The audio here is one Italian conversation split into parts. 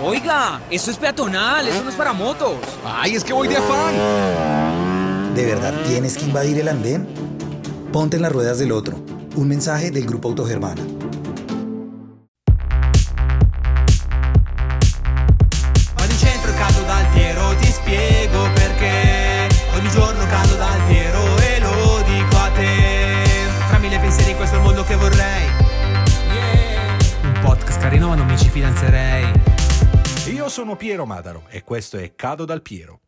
Oiga, eso es peatonal, eso no es para motos. Ay, es que voy de afán. ¿De verdad tienes que invadir el andén? Ponte en las ruedas del otro. Un mensaje del Grupo Autogermana. Sono Piero Madaro e questo è Cado dal Piero.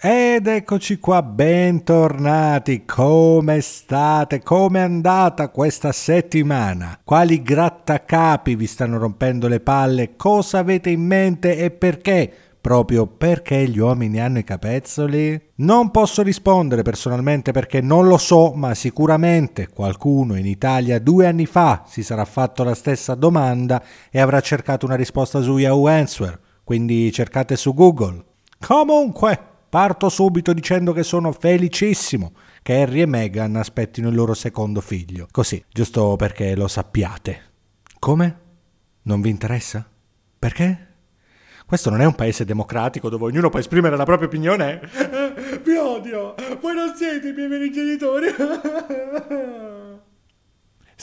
Ed eccoci qua, bentornati. Come state? Come è andata questa settimana? Quali grattacapi vi stanno rompendo le palle? Cosa avete in mente e perché? Proprio perché gli uomini hanno i capezzoli? Non posso rispondere personalmente perché non lo so, ma sicuramente qualcuno in Italia due anni fa si sarà fatto la stessa domanda e avrà cercato una risposta su Yahoo Answer. Quindi cercate su Google. Comunque, parto subito dicendo che sono felicissimo che Harry e Meghan aspettino il loro secondo figlio. Così, giusto perché lo sappiate. Come? Non vi interessa? Perché? Questo non è un paese democratico dove ognuno può esprimere la propria opinione. Vi odio! Voi non siete i miei veri genitori!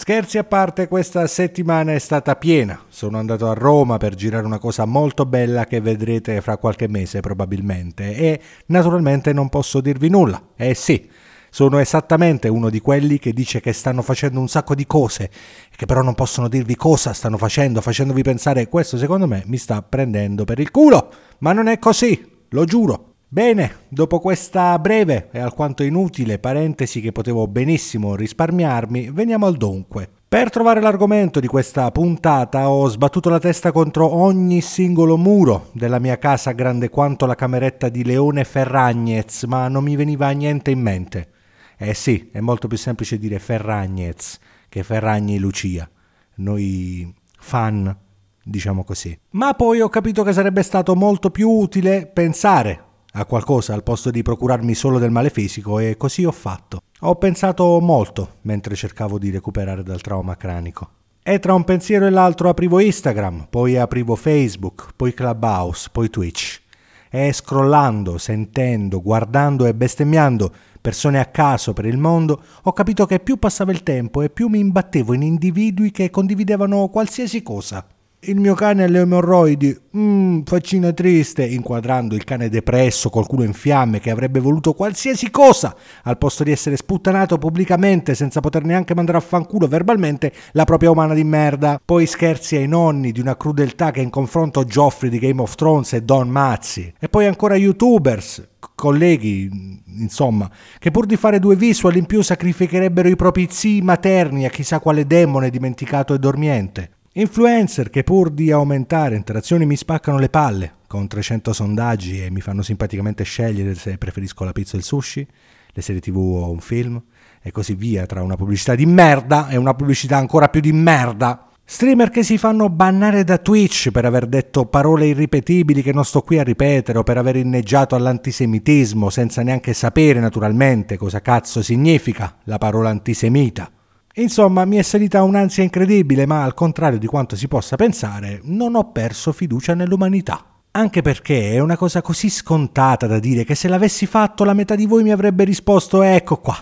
Scherzi a parte, questa settimana è stata piena. Sono andato a Roma per girare una cosa molto bella che vedrete fra qualche mese probabilmente e naturalmente non posso dirvi nulla. Eh sì, sono esattamente uno di quelli che dice che stanno facendo un sacco di cose, che però non possono dirvi cosa stanno facendo, facendovi pensare questo secondo me mi sta prendendo per il culo. Ma non è così, lo giuro. Bene, dopo questa breve e alquanto inutile parentesi che potevo benissimo risparmiarmi, veniamo al dunque. Per trovare l'argomento di questa puntata ho sbattuto la testa contro ogni singolo muro della mia casa grande quanto la cameretta di Leone Ferragnez, ma non mi veniva niente in mente. Eh sì, è molto più semplice dire Ferragnez che Ferragni Lucia. Noi fan, diciamo così. Ma poi ho capito che sarebbe stato molto più utile pensare a qualcosa al posto di procurarmi solo del male fisico e così ho fatto. Ho pensato molto mentre cercavo di recuperare dal trauma cranico. E tra un pensiero e l'altro aprivo Instagram, poi aprivo Facebook, poi Clubhouse, poi Twitch. E scrollando, sentendo, guardando e bestemmiando persone a caso per il mondo, ho capito che più passava il tempo e più mi imbattevo in individui che condividevano qualsiasi cosa. Il mio cane ha le emorroidi, mmm, faccina triste, inquadrando il cane depresso col culo in fiamme che avrebbe voluto qualsiasi cosa al posto di essere sputtanato pubblicamente senza poter neanche mandare a fanculo verbalmente la propria umana di merda. Poi scherzi ai nonni di una crudeltà che in confronto Geoffrey di Game of Thrones e Don Mazzi. E poi ancora youtubers, colleghi, insomma, che pur di fare due visual in più sacrificherebbero i propri zii materni a chissà quale demone dimenticato e dormiente. Influencer che pur di aumentare interazioni mi spaccano le palle con 300 sondaggi e mi fanno simpaticamente scegliere se preferisco la pizza o il sushi, le serie tv o un film e così via tra una pubblicità di merda e una pubblicità ancora più di merda. Streamer che si fanno bannare da Twitch per aver detto parole irripetibili che non sto qui a ripetere o per aver inneggiato all'antisemitismo senza neanche sapere naturalmente cosa cazzo significa la parola antisemita. Insomma, mi è salita un'ansia incredibile, ma al contrario di quanto si possa pensare, non ho perso fiducia nell'umanità. Anche perché è una cosa così scontata da dire che se l'avessi fatto la metà di voi mi avrebbe risposto ecco qua,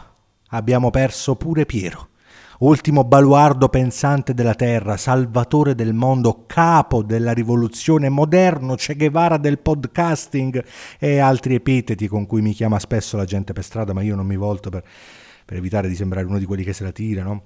abbiamo perso pure Piero. Ultimo baluardo pensante della terra, salvatore del mondo, capo della rivoluzione, moderno Che Guevara del podcasting e altri epiteti con cui mi chiama spesso la gente per strada, ma io non mi volto per per evitare di sembrare uno di quelli che se la tira, no?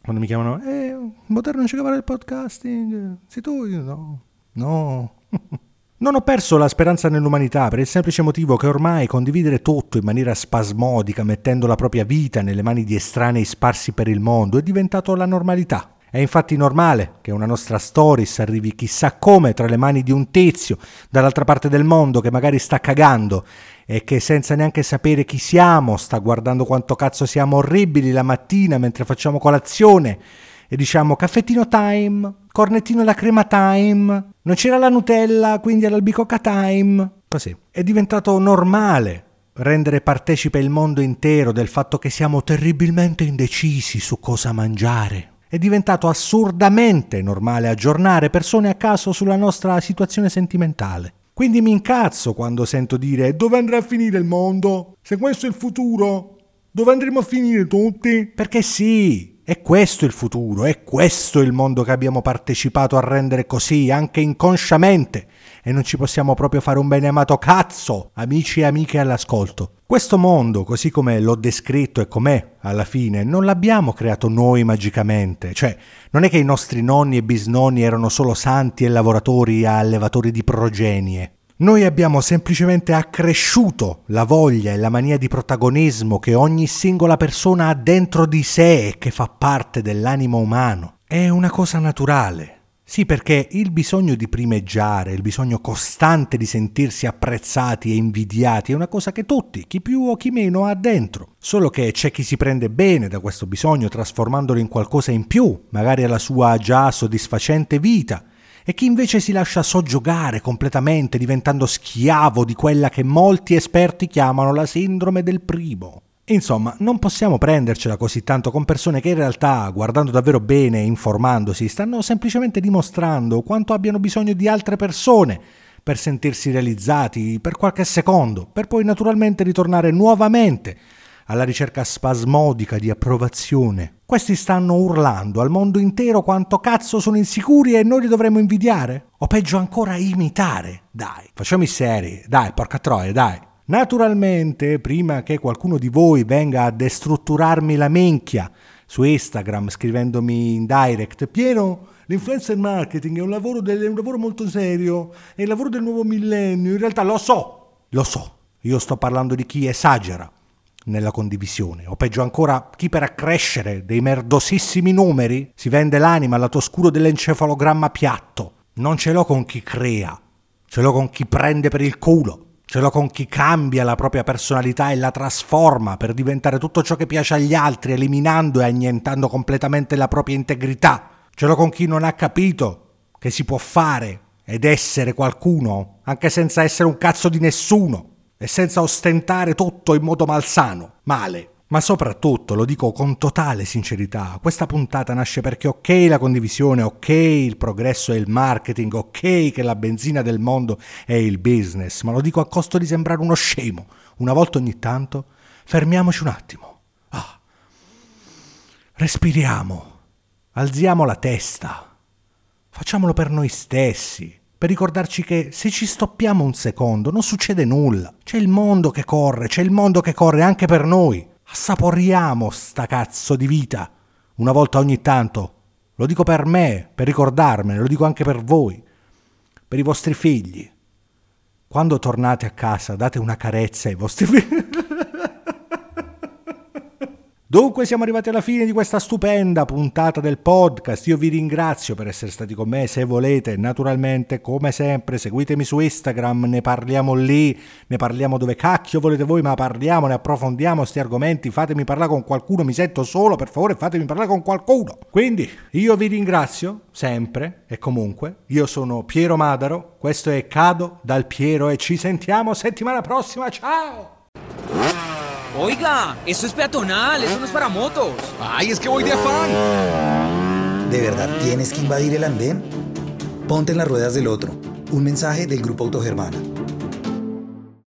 Quando mi chiamano, eh, moderno ci il podcasting, sei tu? Io no, no. Non ho perso la speranza nell'umanità per il semplice motivo che ormai condividere tutto in maniera spasmodica, mettendo la propria vita nelle mani di estranei sparsi per il mondo, è diventato la normalità. È infatti normale che una nostra stories arrivi chissà come tra le mani di un tizio dall'altra parte del mondo che magari sta cagando e che senza neanche sapere chi siamo sta guardando quanto cazzo siamo orribili la mattina mentre facciamo colazione e diciamo caffettino time, cornettino alla crema time, non c'era la Nutella quindi all'albicocca time, così. È diventato normale rendere partecipe il mondo intero del fatto che siamo terribilmente indecisi su cosa mangiare È diventato assurdamente normale aggiornare persone a caso sulla nostra situazione sentimentale. Quindi mi incazzo quando sento dire dove andrà a finire il mondo? Se questo è il futuro, dove andremo a finire tutti? Perché sì, è questo il futuro, è questo il mondo che abbiamo partecipato a rendere così, anche inconsciamente, e non ci possiamo proprio fare un bene amato cazzo, amici e amiche all'ascolto. Questo mondo, così come l'ho descritto e com'è alla fine, non l'abbiamo creato noi magicamente, cioè non è che i nostri nonni e bisnonni erano solo santi e lavoratori e allevatori di progenie. Noi abbiamo semplicemente accresciuto la voglia e la mania di protagonismo che ogni singola persona ha dentro di sé e che fa parte dell'animo umano. È una cosa naturale. Sì, perché il bisogno di primeggiare, il bisogno costante di sentirsi apprezzati e invidiati è una cosa che tutti, chi più o chi meno, ha dentro. Solo che c'è chi si prende bene da questo bisogno trasformandolo in qualcosa in più, magari alla sua già soddisfacente vita, e chi invece si lascia soggiogare completamente diventando schiavo di quella che molti esperti chiamano la sindrome del primo. Insomma, non possiamo prendercela così tanto con persone che in realtà, guardando davvero bene e informandosi, stanno semplicemente dimostrando quanto abbiano bisogno di altre persone per sentirsi realizzati per qualche secondo, per poi naturalmente ritornare nuovamente alla ricerca spasmodica di approvazione. Questi stanno urlando al mondo intero quanto cazzo sono insicuri e noi li dovremmo invidiare? O peggio ancora imitare? Dai, facciamo i seri, dai, porca troia, dai. Naturalmente, prima che qualcuno di voi venga a destrutturarmi la minchia su Instagram scrivendomi in direct, Piero, l'influencer marketing è un lavoro, del, è un lavoro molto serio, è il lavoro del nuovo millennio, in realtà lo so, lo so, io sto parlando di chi esagera, nella condivisione, o peggio ancora, chi per accrescere dei merdosissimi numeri si vende l'anima al lato oscuro dell'encefalogramma piatto. Non ce l'ho con chi crea, ce l'ho con chi prende per il culo. Ce l'ho con chi cambia la propria personalità e la trasforma per diventare tutto ciò che piace agli altri, eliminando e annientando completamente la propria integrità. Ce l'ho con chi non ha capito che si può fare ed essere qualcuno, anche senza essere un cazzo di nessuno e senza ostentare tutto in modo malsano, male. Ma soprattutto, lo dico con totale sincerità, questa puntata nasce perché ok la condivisione, ok il progresso e il marketing, ok che la benzina del mondo è il business, ma lo dico a costo di sembrare uno scemo. Una volta ogni tanto, fermiamoci un attimo. Ah. Respiriamo, alziamo la testa, facciamolo per noi stessi, per ricordarci che se ci stoppiamo un secondo non succede nulla. C'è il mondo che corre, c'è il mondo che corre anche per noi. Assaporiamo sta cazzo di vita una volta ogni tanto. Lo dico per me, per ricordarmene, lo dico anche per voi, per i vostri figli. Quando tornate a casa date una carezza ai vostri figli. Dunque siamo arrivati alla fine di questa stupenda puntata del podcast. Io vi ringrazio per essere stati con me. Se volete, naturalmente, come sempre, seguitemi su Instagram, ne parliamo lì, ne parliamo dove cacchio volete voi, ma parliamo, ne approfondiamo questi argomenti. Fatemi parlare con qualcuno, mi sento solo, per favore, fatemi parlare con qualcuno. Quindi, io vi ringrazio sempre e comunque. Io sono Piero Madaro, questo è Cado dal Piero e ci sentiamo settimana prossima. Ciao! Oiga, eso es peatonal, eso no es para motos. Ay, es que voy de afán. ¿De verdad tienes que invadir el andén? Ponte en las ruedas del otro. Un mensaje del Grupo Autogermana.